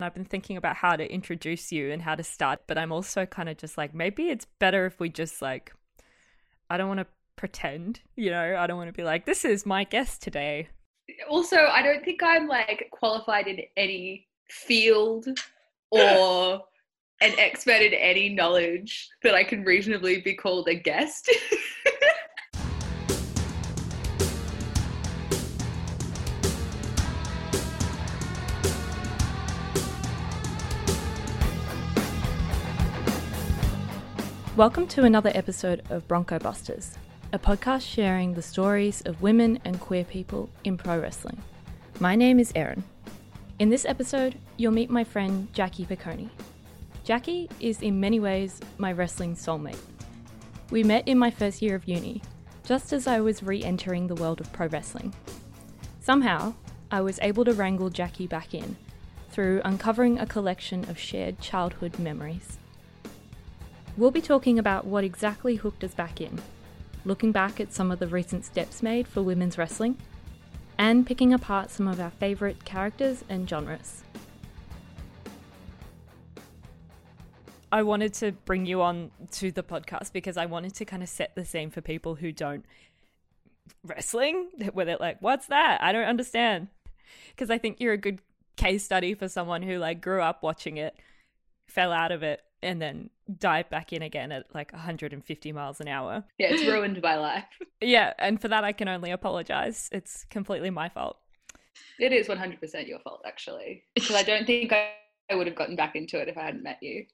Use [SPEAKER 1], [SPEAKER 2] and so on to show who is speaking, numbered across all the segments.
[SPEAKER 1] I've been thinking about how to introduce you and how to start, but I'm also kind of just like, maybe it's better if we just like, I don't want to pretend, you know, I don't want to be like, this is my guest today.
[SPEAKER 2] Also, I don't think I'm like qualified in any field or an expert in any knowledge that I can reasonably be called a guest.
[SPEAKER 1] Welcome to another episode of Bronco Busters, a podcast sharing the stories of women and queer people in pro wrestling. My name is Erin. In this episode, you'll meet my friend Jacqui Picone. Jacqui is in many ways my wrestling soulmate. We met in my first year of uni, just as I was re entering the world of pro wrestling. Somehow, I was able to wrangle Jacqui back in through uncovering a collection of shared childhood memories. We'll be talking about what exactly hooked us back in, looking back at some of the recent steps made for women's wrestling, and picking apart some of our favourite characters and genres. I wanted to bring you on to the podcast because I wanted to kind of set the scene for people who don't wrestling, where they're like, what's that? I don't understand. Because I think you're a good case study for someone who like grew up watching it, fell out of it, and then dive back in again at like 150 miles an hour.
[SPEAKER 2] Yeah, it's ruined my life.
[SPEAKER 1] yeah, and for that I can only apologize. It's completely my fault.
[SPEAKER 2] It is 100% your fault, actually. Because I don't think I, I would have gotten back into it if I hadn't met you.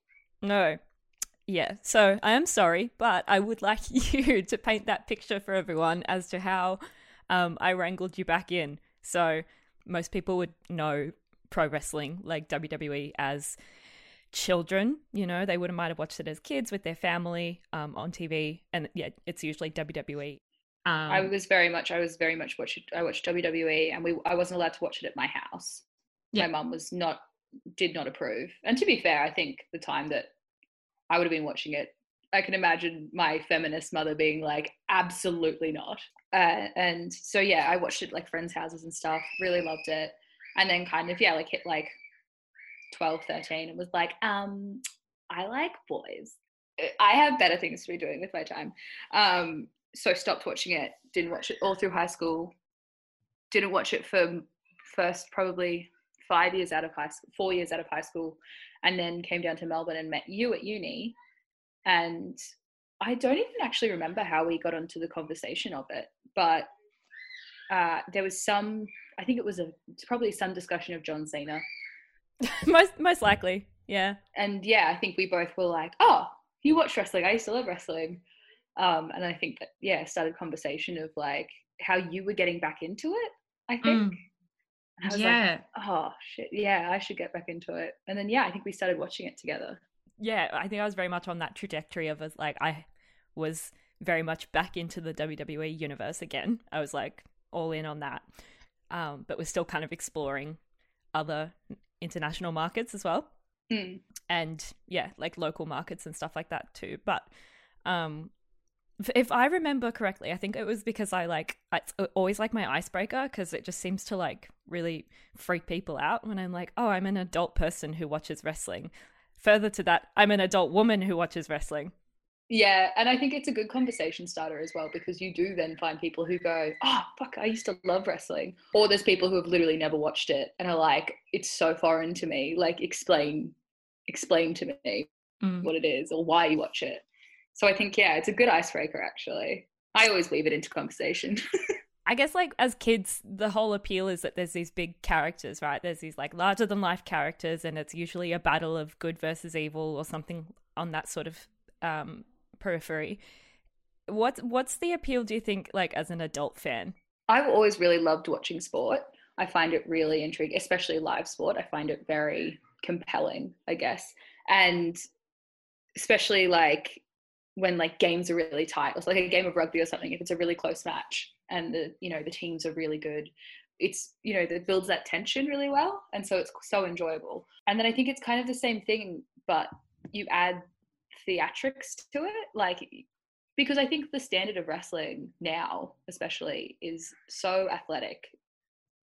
[SPEAKER 1] No. Yeah, so I am sorry, but I would like you to paint that picture for everyone as to how um, I wrangled you back in. So most people would know pro wrestling, like WWE, as children. You know, they would have might have watched it as kids with their family um, on TV, and yeah, it's usually WWE.
[SPEAKER 2] Um, I was very much, I was very much watched. I watched WWE, and we, I wasn't allowed to watch it at my house. Yeah. My mum was not, did not approve. And to be fair, I think the time that I would have been watching it, I can imagine my feminist mother being like, absolutely not. Uh, and so yeah, I watched it like friends' houses and stuff. Really loved it, and then kind of yeah, like hit like 12, 13 and was like, um, I like boys. Uh, I have better things to be doing with my time. Um, so stopped watching it, didn't watch it all through high school, didn't watch it for first probably five years out of high school, four years out of high school, and then came down to Melbourne and met you at uni. And I don't even actually remember how we got onto the conversation of it, but uh, there was some, I think it was a, probably some discussion of John Cena
[SPEAKER 1] most most likely, yeah.
[SPEAKER 2] And yeah, I think we both were like, "Oh, you watch wrestling? I used to love wrestling." Um, and I think that yeah, started conversation of like how you were getting back into it. I think. Mm.
[SPEAKER 3] I yeah.
[SPEAKER 2] Like, oh shit! Yeah, I should get back into it. And then yeah, I think we started watching it together.
[SPEAKER 1] Yeah, I think I was very much on that trajectory of as like I was very much back into the WWE universe again. I was like all in on that, um, but we're still kind of exploring other international markets as well.
[SPEAKER 2] Mm.
[SPEAKER 1] And yeah, like local markets and stuff like that too. But um if I remember correctly, I think it was because I like it's always like my icebreaker because it just seems to like really freak people out when I'm like, oh, I'm an adult person who watches wrestling. Further to that, I'm an adult woman who watches wrestling.
[SPEAKER 2] Yeah, and I think it's a good conversation starter as well because you do then find people who go, "Oh, fuck, I used to love wrestling," or there's people who have literally never watched it and are like, "It's so foreign to me. Like, explain, explain to me mm. what it is or why you watch it." So I think yeah, it's a good icebreaker actually. I always weave it into conversation.
[SPEAKER 1] I guess like as kids, the whole appeal is that there's these big characters, right? There's these like larger than life characters, and it's usually a battle of good versus evil or something on that sort of um, periphery. What's what's the appeal? Do you think, like as an adult fan?
[SPEAKER 2] I've always really loved watching sport. I find it really intriguing, especially live sport. I find it very compelling, I guess, and especially like when like games are really tight, It's like a game of rugby or something. If it's a really close match and the you know the teams are really good, it's you know that builds that tension really well, and so it's so enjoyable. And then I think it's kind of the same thing, but you add theatrics to it like because i think the standard of wrestling now especially is so athletic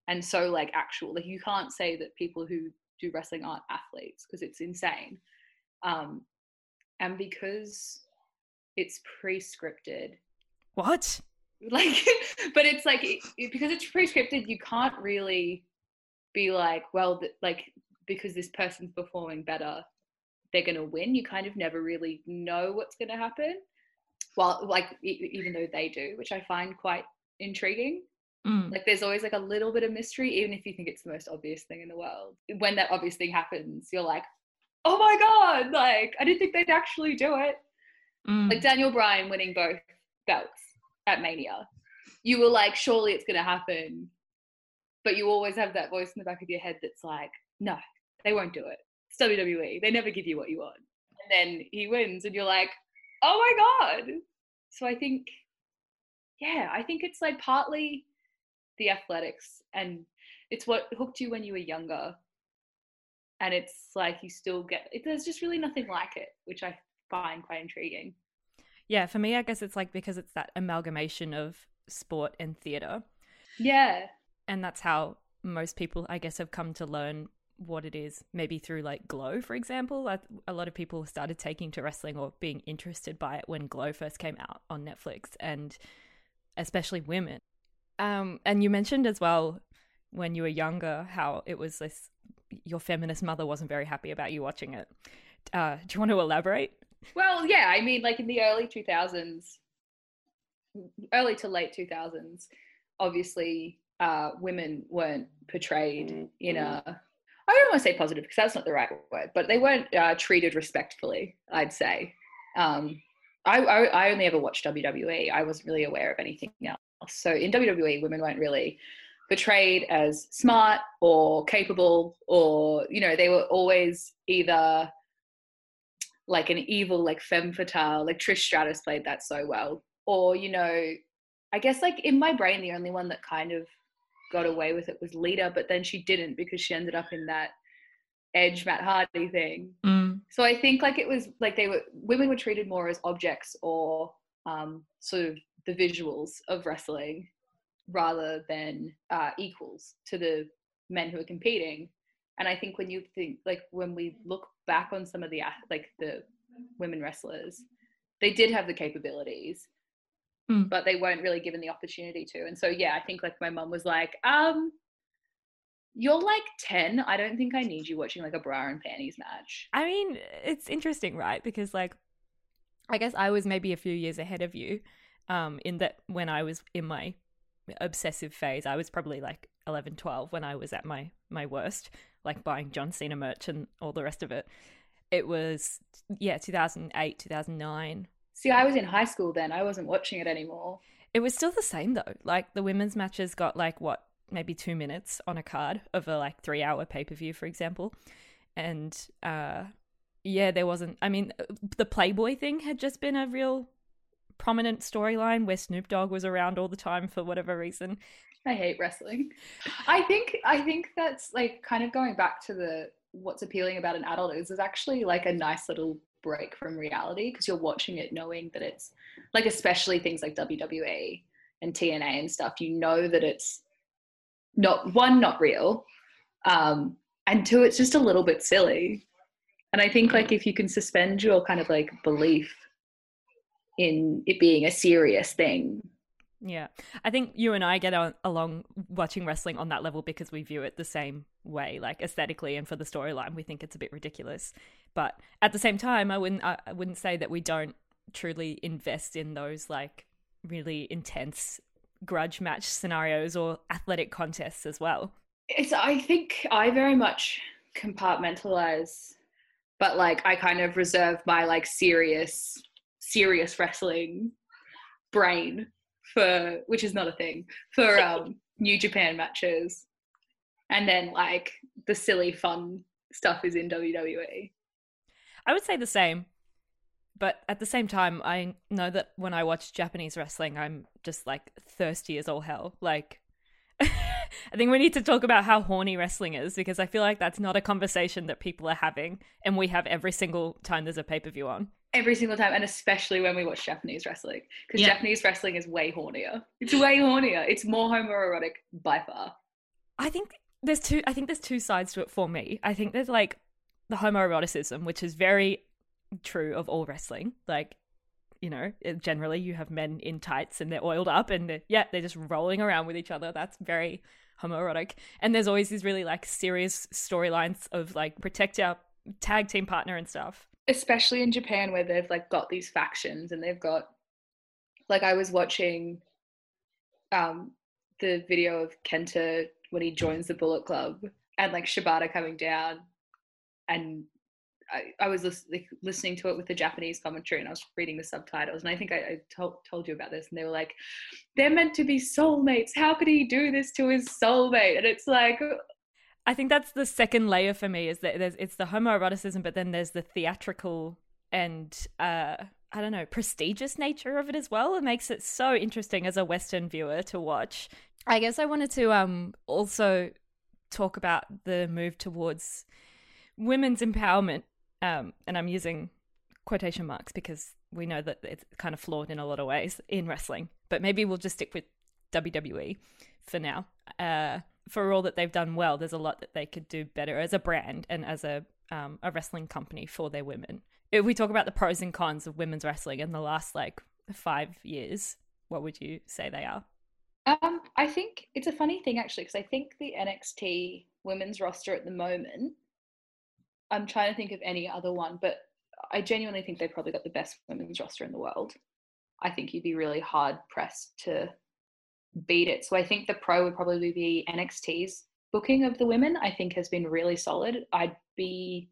[SPEAKER 2] and so like actual like you can't say that people who do wrestling aren't athletes because it's insane. Um, and because it's pre-scripted.
[SPEAKER 1] What?
[SPEAKER 2] Like, but it's like it, it, because it's pre-scripted, you can't really be like, well, th- like because this person's performing better, they're going to win. You kind of never really know what's going to happen. Well, like even though they do, which I find quite intriguing. Mm. Like there's always like a little bit of mystery, even if you think it's the most obvious thing in the world. When that obvious thing happens, you're like, oh my god! Like I didn't think they'd actually do it. Mm. Like Daniel Bryan winning both belts at Mania. You were like, surely it's gonna happen. But you always have that voice in the back of your head that's like, no, they won't do it. It's WWE. They never give you what you want. And then he wins and you're like, oh my God. So I think, yeah, I think it's like partly the athletics and it's what hooked you when you were younger. And it's like you still get it, there's just really nothing like it, which I find quite intriguing.
[SPEAKER 1] Yeah, for me, I guess it's like because it's that amalgamation of sport and theatre.
[SPEAKER 2] Yeah.
[SPEAKER 1] And that's how most people, I guess, have come to learn what it is, maybe through like Glow, for example. A lot of people started taking to wrestling or being interested by it when Glow first came out on Netflix, and especially women. Um, and you mentioned as well when you were younger how it was this your feminist mother wasn't very happy about you watching it. Uh, do you want to elaborate?
[SPEAKER 2] Well, yeah, I mean, like in the early 2000s, early to late 2000s, obviously uh, women weren't portrayed in a I don't want to say positive because that's not the right word, but they weren't uh, treated respectfully. I'd say. Um, I, I, I only ever watched WWE. I wasn't really aware of anything else. So in WWE, women weren't really portrayed as smart or capable, or you know, they were always either like an evil, like femme fatale, like Trish Stratus played that so well, or you know, I guess like in my brain, the only one that kind of got away with it was Lita, but then she didn't because she ended up in that Edge Matt Hardy thing. Mm. So I think like it was like they were women were treated more as objects or um, sort of the visuals of wrestling rather than uh, equals to the men who are competing. And I think when you think like when we look back on some of the like the women wrestlers, they did have the capabilities mm. but they weren't really given the opportunity to. And so, yeah, I think like my mum was like, um, you're like 10. I don't think I need you watching like a bra and panties match.
[SPEAKER 1] I mean, it's interesting, right? Because like, I guess I was maybe a few years ahead of you um, in that when I was in my obsessive phase, I was probably like 11, 12 when I was at my, my worst, like buying John Cena merch and all the rest of it. It was, yeah, 2008, 2009
[SPEAKER 2] See, I was in high school then. I wasn't watching it anymore.
[SPEAKER 1] It was still the same though. Like the women's matches got like what, maybe two minutes on a card of a like three hour pay per view, for example. And uh, yeah, there wasn't. I mean, the Playboy thing had just been a real prominent storyline where Snoop Dogg was around all the time for whatever reason.
[SPEAKER 2] I hate wrestling. I think I think that's like kind of going back to the what's appealing about an adult is is actually like a nice little break from reality because you're watching it knowing that it's like especially things like WWE and TNA and stuff you know that it's not one not real um and two it's just a little bit silly and I think like if you can suspend your kind of like belief in it being a serious thing
[SPEAKER 1] yeah. I think you and I get on, along watching wrestling on that level because we view it the same way, like aesthetically and for the storyline. We think it's a bit ridiculous. But at the same time, I wouldn't I, wouldn't say that we don't truly invest in those like really intense grudge match scenarios or athletic contests as well.
[SPEAKER 2] It's I think I very much compartmentalize but like I kind of reserve my like serious serious wrestling brain for which is not a thing for um New Japan matches, and then like the silly fun stuff is in WWE.
[SPEAKER 1] I would say the same, but at the same time, I know that when I watch Japanese wrestling, I'm just like thirsty as all hell. Like. I think we need to talk about how horny wrestling is because I feel like that's not a conversation that people are having, and we have every single time there's a pay per view on
[SPEAKER 2] every single time, and especially when we watch Japanese wrestling, because yeah. Japanese wrestling is way hornier. It's way hornier. It's more homoerotic by far.
[SPEAKER 1] I think there's two I think there's two sides to it for me. I think there's like the homoeroticism, which is very true of all wrestling. Like, you know, generally you have men in tights and they're oiled up and they're, yeah, they're just rolling around with each other. That's very homoerotic. And there's always these really like serious storylines of like protect our tag team partner and stuff.
[SPEAKER 2] Especially in Japan where they've like got these factions and they've got like I was watching um the video of Kenta when he joins the Bullet Club and like Shibata coming down and I, I was like, listening to it with the Japanese commentary and I was reading the subtitles and I think I, I told, told you about this and they were like they're meant to be soulmates. How could he do this to his soulmate? And it's like
[SPEAKER 1] I think that's the second layer for me is that there's it's the homoeroticism but then there's the theatrical and uh I don't know prestigious nature of it as well. It makes it so interesting as a western viewer to watch. I guess I wanted to um also talk about the move towards women's empowerment, um, and I'm using quotation marks because we know that it's kind of flawed in a lot of ways in wrestling. But maybe we'll just stick with WWE for now. Uh, for all that they've done well, there's a lot that they could do better as a brand and as a um, a wrestling company for their women. If we talk about the pros and cons of women's wrestling in the last like five years, what would you say they are?
[SPEAKER 2] Um, I think it's a funny thing actually because I think the NXT women's roster at the moment I'm trying to think of any other one, but I genuinely think they've probably got the best women's roster in the world. I think you'd be really hard pressed to beat it. So I think the pro would probably be NXT's booking of the women, I think has been really solid. I'd be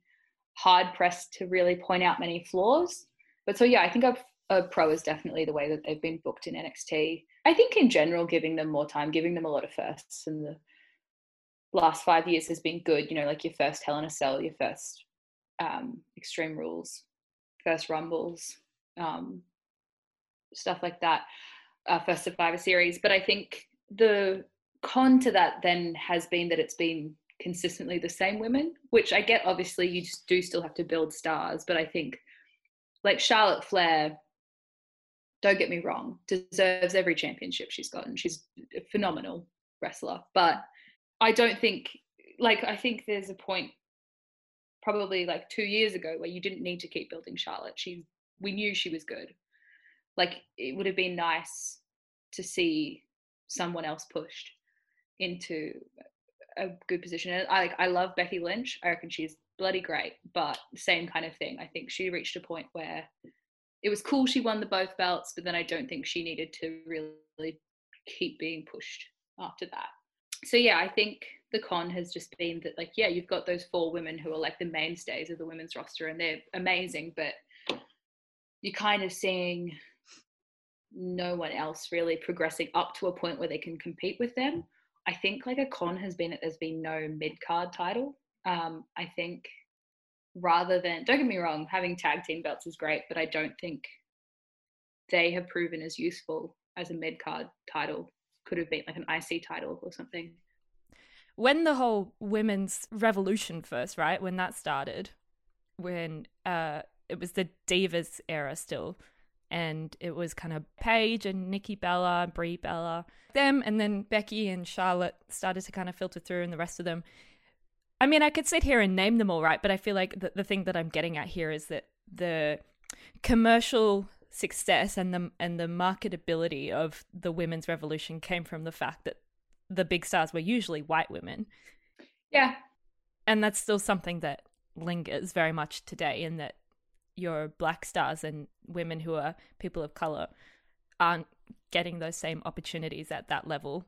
[SPEAKER 2] hard pressed to really point out many flaws. But so yeah, I think a, pro is definitely the way that they've been booked in NXT. I think in general, giving them more time, giving them a lot of firsts and the last five years has been good. You know, like your first Hell in a Cell, your first um, Extreme Rules, first Rumbles, um, stuff like that, uh, first Survivor Series. But I think the con to that then has been that it's been consistently the same women, which I get. Obviously, you do still have to build stars, but I think like Charlotte Flair. Don't get me wrong, deserves every championship she's gotten. She's a phenomenal wrestler, but I don't think like I think there's a point probably like two years ago where you didn't need to keep building Charlotte. She we knew she was good. Like it would have been nice to see someone else pushed into a good position. And I like I love Becky Lynch. I reckon she's bloody great, but same kind of thing. I think she reached a point where it was cool she won the both belts, but then I don't think she needed to really keep being pushed after that so yeah, I think the con has just been that like yeah, you've got those four women who are like the mainstays of the women's roster and they're amazing, but you're kind of seeing no one else really progressing up to a point where they can compete with them. I think like a con has been that there's been no mid card title. Um, I think rather than don't get me wrong, having tag team belts is great, but I don't think they have proven as useful as a mid card title could have been like an IC title or something.
[SPEAKER 1] When the whole women's revolution first, right? When that started, when uh, it was the Divas era still, and it was kind of Paige and Nikki Bella, Brie Bella, them, and then Becky and Charlotte started to kind of filter through, and the rest of them. I mean, I could sit here and name them all, right? But I feel like the, the thing that I'm getting at here is that the commercial success and the and the marketability of the women's revolution came from the fact that the big stars were usually white women.
[SPEAKER 2] Yeah.
[SPEAKER 1] And that's still something that lingers very much today in that your black stars and women who are people of color aren't getting those same opportunities at that level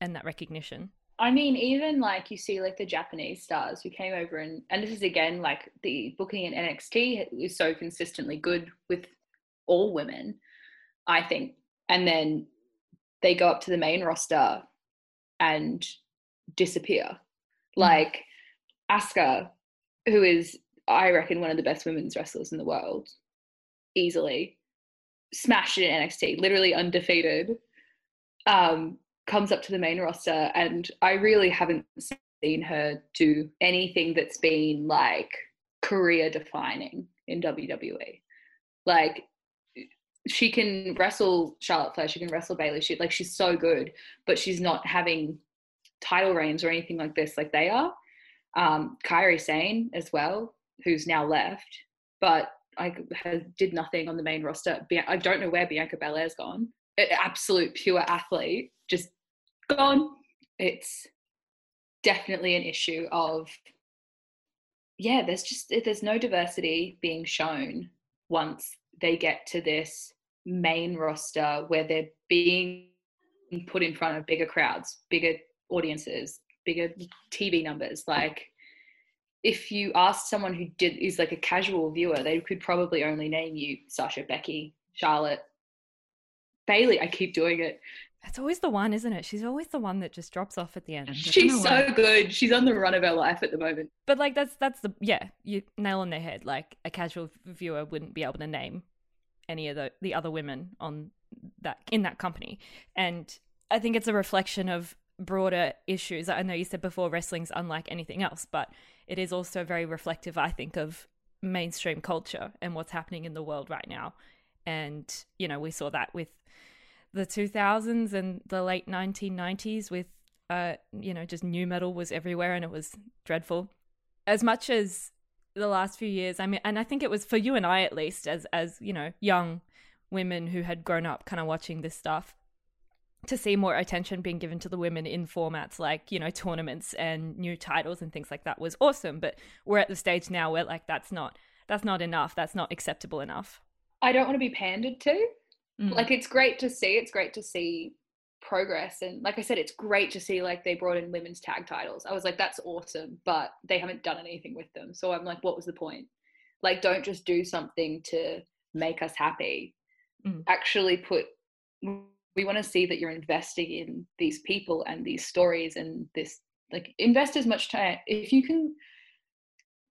[SPEAKER 1] and that recognition.
[SPEAKER 2] I mean, even like you see, like the Japanese stars who came over, and and this is again like the booking in NXT is so consistently good with all women, I think. And then they go up to the main roster and disappear. Mm. Like Asuka, who is, I reckon, one of the best women's wrestlers in the world, easily smashed it in NXT, literally undefeated. Um, comes up to the main roster, and I really haven't seen her do anything that's been like career defining in WWE. Like she can wrestle Charlotte Flair, she can wrestle Bayley. She like she's so good, but she's not having title reigns or anything like this like they are. Um, Kairi Sane as well, who's now left, but I has, did nothing on the main roster. I don't know where Bianca Belair's gone. An absolute pure athlete, just gone. It's definitely an issue of yeah. There's just there's no diversity being shown once they get to this main roster where they're being put in front of bigger crowds, bigger audiences, bigger TV numbers. Like if you ask someone who did is like a casual viewer, they could probably only name you Sasha, Becky, Charlotte, Bayley. I keep doing it.
[SPEAKER 1] That's always the one, isn't it? She's always the one that just drops off at the end.
[SPEAKER 2] She's so good. She's on the run of her life at the moment.
[SPEAKER 1] But like that's that's the yeah, you nail on the head. Like a casual viewer wouldn't be able to name any of the the other women on that in that company. And I think it's a reflection of broader issues. I know you said before wrestling's unlike anything else, but it is also very reflective, I think, of mainstream culture and what's happening in the world right now. And, you know, we saw that with the 2000s and the late 1990s with, uh, you know, just nu metal was everywhere and it was dreadful. As much as the last few years, I mean, and I think it was for you and I at least, as, as you know, young women who had grown up kind of watching this stuff to see more attention being given to the women in formats like you know tournaments and new titles and things like that was awesome but we're at the stage now where like that's not that's not enough that's not acceptable enough
[SPEAKER 2] i don't want to be pandered to mm. like it's great to see it's great to see progress and like i said it's great to see like they brought in women's tag titles. I was like that's awesome but they haven't done anything with them. So i'm like what was the point? Like don't just do something to make us happy. Mm. actually put we want to see that you're investing in these people and these stories and this like invest as much time if you can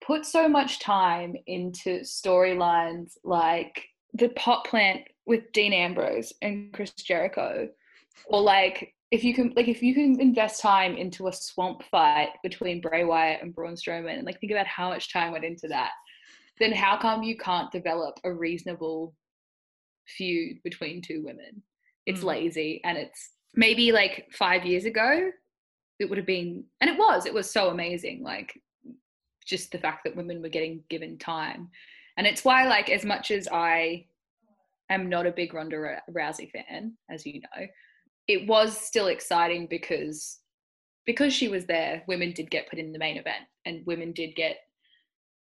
[SPEAKER 2] put so much time into storylines like the pot plant with Dean Ambrose and Chris Jericho or like if you can like if you can invest time into a swamp fight between Bray Wyatt and Braun Strowman and like think about how much time went into that then how come you can't develop a reasonable feud between two women it's mm. lazy and it's maybe like five years ago it would have been and it was it was so amazing like just the fact that women were getting given time and it's why like as much as i am not a big ronda rousey fan as you know it was still exciting because because she was there women did get put in the main event and women did get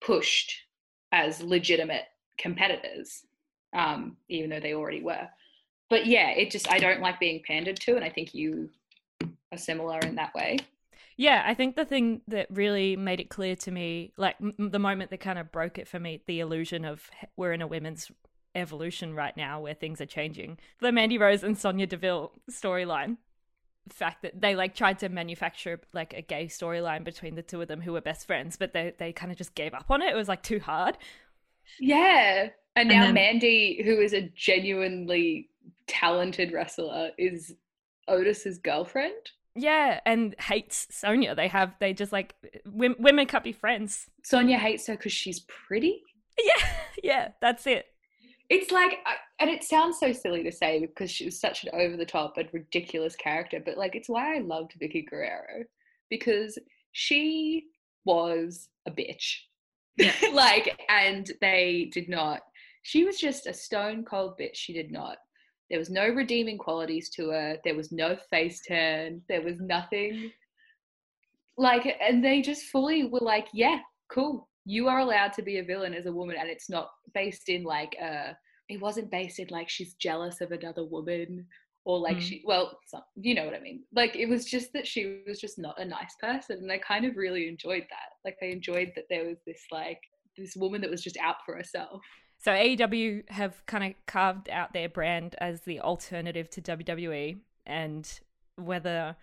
[SPEAKER 2] pushed as legitimate competitors um, even though they already were but yeah, it just I don't like being pandered to, and I think you are similar in that way.
[SPEAKER 1] Yeah, I think the thing that really made it clear to me, like m- the moment that kind of broke it for me, the illusion of we're in a women's evolution right now where things are changing. The Mandy Rose and Sonya Deville storyline, the fact that they like tried to manufacture like a gay storyline between the two of them who were best friends, but they they kind of just gave up on it. It was like too hard.
[SPEAKER 2] Yeah, and, and now then... Mandy, who is a genuinely talented wrestler is Otis's girlfriend.
[SPEAKER 1] Yeah, and hates Sonya. They have they just like women, women can't be friends.
[SPEAKER 2] Sonya hates her because she's pretty.
[SPEAKER 1] Yeah, yeah, that's it.
[SPEAKER 2] It's like, uh, and it sounds so silly to say because she was such an over the top and ridiculous character, but like it's why I loved Vickie Guerrero because she was a bitch. Yeah. like, and they did not. She was just a stone cold bitch. She did not there was no redeeming qualities to her. There was no face turn. There was nothing. Like, and they just fully were like, yeah, cool. You are allowed to be a villain as a woman. And it's not based in like, uh, it wasn't based in like she's jealous of another woman or like mm. she, well, some, you know what I mean? Like, it was just that she was just not a nice person. And I kind of really enjoyed that. Like, I enjoyed that there was this like, this woman that was just out for herself.
[SPEAKER 1] So AEW have kind of carved out their brand as the alternative to WWE, and whether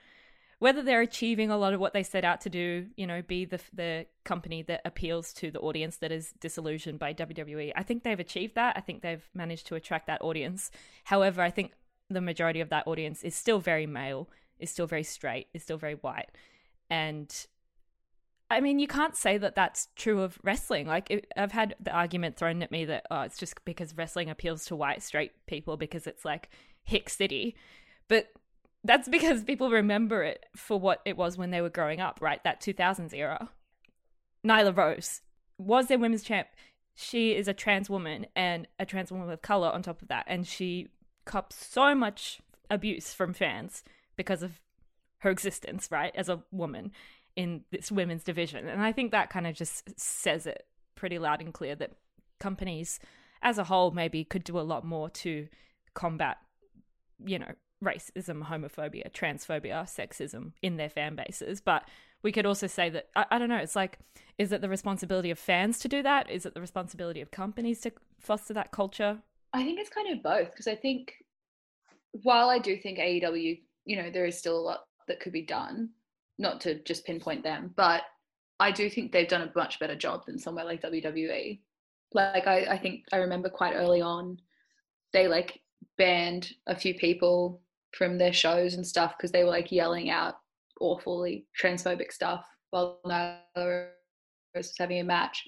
[SPEAKER 1] whether they're achieving a lot of what they set out to do, you know, be the the company that appeals to the audience that is disillusioned by WWE. I think they've achieved that. I think they've managed to attract that audience. However, I think the majority of that audience is still very male, is still very straight, is still very white, and I mean, you can't say that that's true of wrestling. Like, it, I've had the argument thrown at me that, oh, it's just because wrestling appeals to white, straight people because it's like Hick City. But that's because people remember it for what it was when they were growing up, right? That 2000s era. Nyla Rose was their women's champ. She is a trans woman and a trans woman of color on top of that. And she cops so much abuse from fans because of her existence, right, as a woman in this women's division. And I think that kind of just says it pretty loud and clear that companies as a whole maybe could do a lot more to combat, you know, racism, homophobia, transphobia, sexism in their fan bases. But we could also say that, I, I don't know, it's like, is it the responsibility of fans to do that? Is it the responsibility of companies to foster that culture?
[SPEAKER 2] I think it's kind of both because I think while I do think AEW, you know, there is still a lot that could be done, not to just pinpoint them, but I do think they've done a much better job than somewhere like WWE. Like I, I think I remember quite early on, they like banned a few people from their shows and stuff because they were like yelling out awfully transphobic stuff while Nyla was having a match.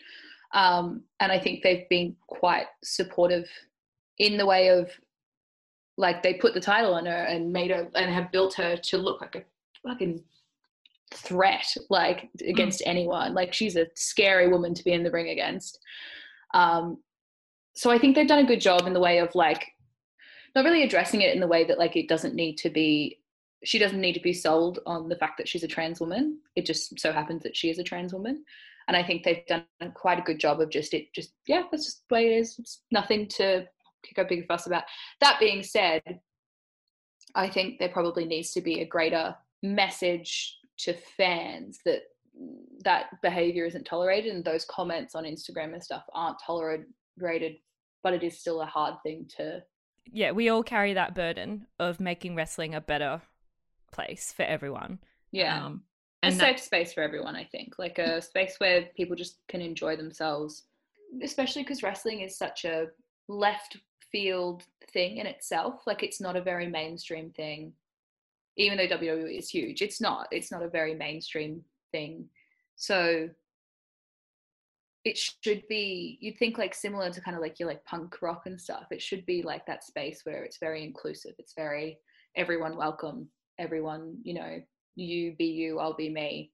[SPEAKER 2] Um, and I think they've been quite supportive in the way of like they put the title on her and made her and have built her to look like a fucking threat like mm. against mm. anyone like she's a scary woman to be in the ring against um so i think they've done a good job in the way of like not really addressing it in the way that like it doesn't need to be she doesn't need to be sold on the fact that she's a trans woman it just so happens that she is a trans woman and i think they've done quite a good job of just it just yeah that's just the way it is it's nothing to kick a big fuss about. That being said, I think there probably needs to be a greater message to fans that that behavior isn't tolerated and those comments on Instagram and stuff aren't tolerated, but it is still a hard thing to.
[SPEAKER 1] Yeah, we all carry that burden of making wrestling a better place for everyone.
[SPEAKER 2] Yeah. Um, and a safe space for everyone, I think. Like a space where people just can enjoy themselves, especially because wrestling is such a left field thing in itself. Like it's not a very mainstream thing. Even though WWE is huge, it's not. It's not a very mainstream thing. So it should be you'd think like similar to kind of like your like punk rock and stuff. It should be like that space where it's very inclusive. It's very everyone welcome. Everyone, you know, you be you, I'll be me.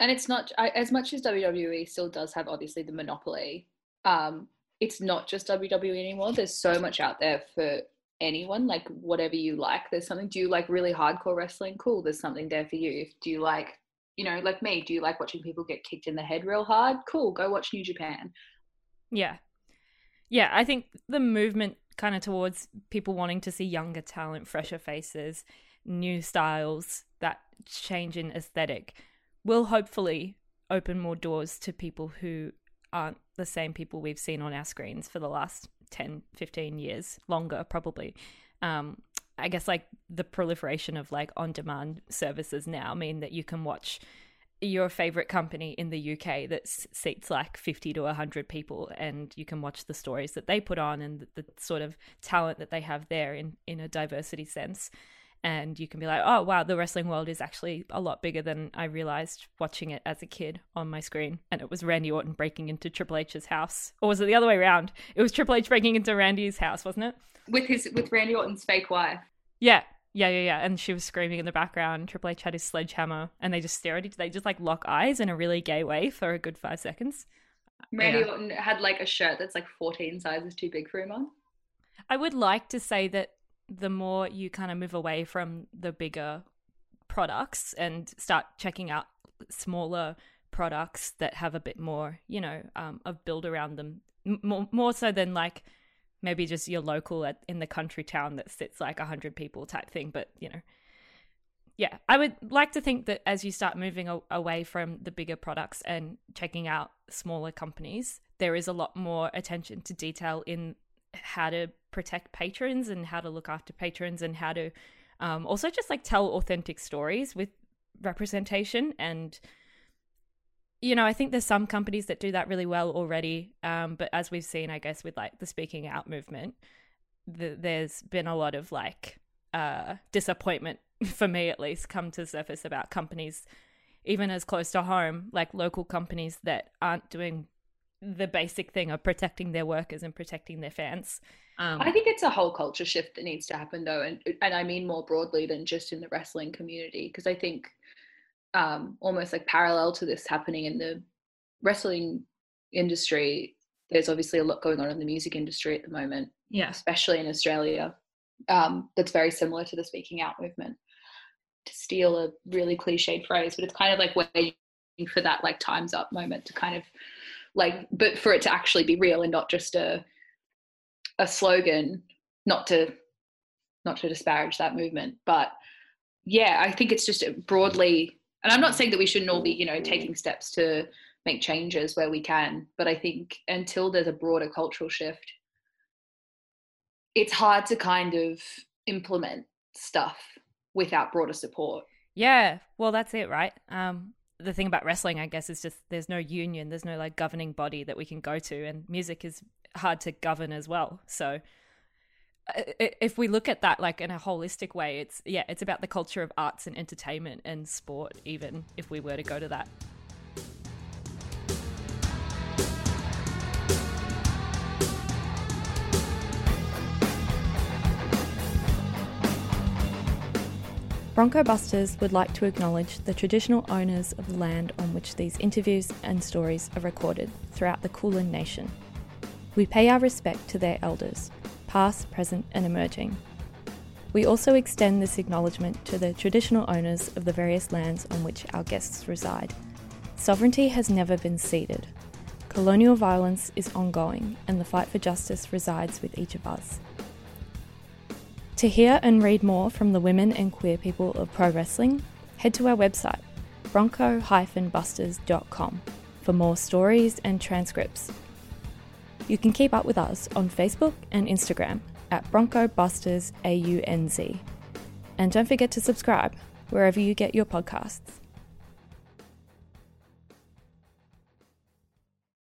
[SPEAKER 2] And it's not I, as much as WWE still does have obviously the monopoly um, it's not just WWE anymore. There's so much out there for anyone, like whatever you like. There's something. Do you like really hardcore wrestling? Cool. There's something there for you. if Do you like, you know, like me? Do you like watching people get kicked in the head real hard? Cool. Go watch New Japan.
[SPEAKER 1] Yeah, yeah. I think the movement kind of towards people wanting to see younger talent, fresher faces, new styles, that change in aesthetic will hopefully open more doors to people who aren't the same people we've seen on our screens for the last 10, 15 years, longer probably. Um, I guess like the proliferation of like on demand services now mean that you can watch your favorite company in the UK that seats like 50 to 100 people and you can watch the stories that they put on and the, the sort of talent that they have there in, in a diversity sense and you can be like, oh wow, the wrestling world is actually a lot bigger than I realized watching it as a kid on my screen. And it was Randy Orton breaking into Triple H's house, or was it the other way around? It was Triple H breaking into Randy's house, wasn't it?
[SPEAKER 2] With his with Randy Orton's fake wife.
[SPEAKER 1] Yeah, yeah, yeah, yeah. And she was screaming in the background. Triple H had his sledgehammer, and they just stare at each. Other. They just like lock eyes in a really gay way for a good five seconds.
[SPEAKER 2] Randy yeah. Orton had like a shirt that's like fourteen sizes too big for him on.
[SPEAKER 1] I would like to say that the more you kind of move away from the bigger products and start checking out smaller products that have a bit more, you know, um, of build around them, more more so than like maybe just your local at, in the country town that sits like hundred people type thing. But you know, yeah, I would like to think that as you start moving a- away from the bigger products and checking out smaller companies, there is a lot more attention to detail in how to protect patrons and how to look after patrons and how to um, also just like tell authentic stories with representation. And you know i think there's some companies that do that really well already um, but as we've seen i guess with like the speaking out movement the, there's been a lot of like uh, disappointment for me at least come to surface about companies even as close to home like local companies that aren't doing the basic thing of protecting their workers and protecting their fans.
[SPEAKER 2] Um, I think it's a whole culture shift that needs to happen, though, and and I mean more broadly than just in the wrestling community, because I think um, almost like parallel to this happening in the wrestling industry, there's obviously a lot going on in the music industry at the moment,
[SPEAKER 3] yeah,
[SPEAKER 2] especially in Australia. Um, that's very similar to the speaking out movement. To steal a really cliched phrase, but it's kind of like waiting for that like times up moment to kind of like, but for it to actually be real and not just a a slogan. Not to not to disparage that movement, but yeah, I think it's just broadly. And I'm not saying that we shouldn't all be, you know, taking steps to make changes where we can, but I think until there's a broader cultural shift, it's hard to kind of implement stuff without broader support.
[SPEAKER 1] Yeah, well, that's it, right? Um, the thing about wrestling, I guess, is just there's no union, there's no like governing body that we can go to, and music is hard to govern as well. So, uh, if we look at that like in a holistic way, it's yeah, it's about the culture of arts and entertainment and sport, even if we were to go to that. Bronco Busters would like to acknowledge the traditional owners of the land on which these interviews and stories are recorded throughout the Kulin Nation. We pay our respect to their elders, past, present, and emerging. We also extend this acknowledgement to the traditional owners of the various lands on which our guests reside. Sovereignty has never been ceded. Colonial violence is ongoing, and the fight for justice resides with each of us. To hear and read more from the women and queer people of pro wrestling, head to our website, bronco-busters.com, for more stories and transcripts. You can keep up with us on Facebook and Instagram at Bronco Busters AUNZ. And don't forget to subscribe wherever you get your podcasts.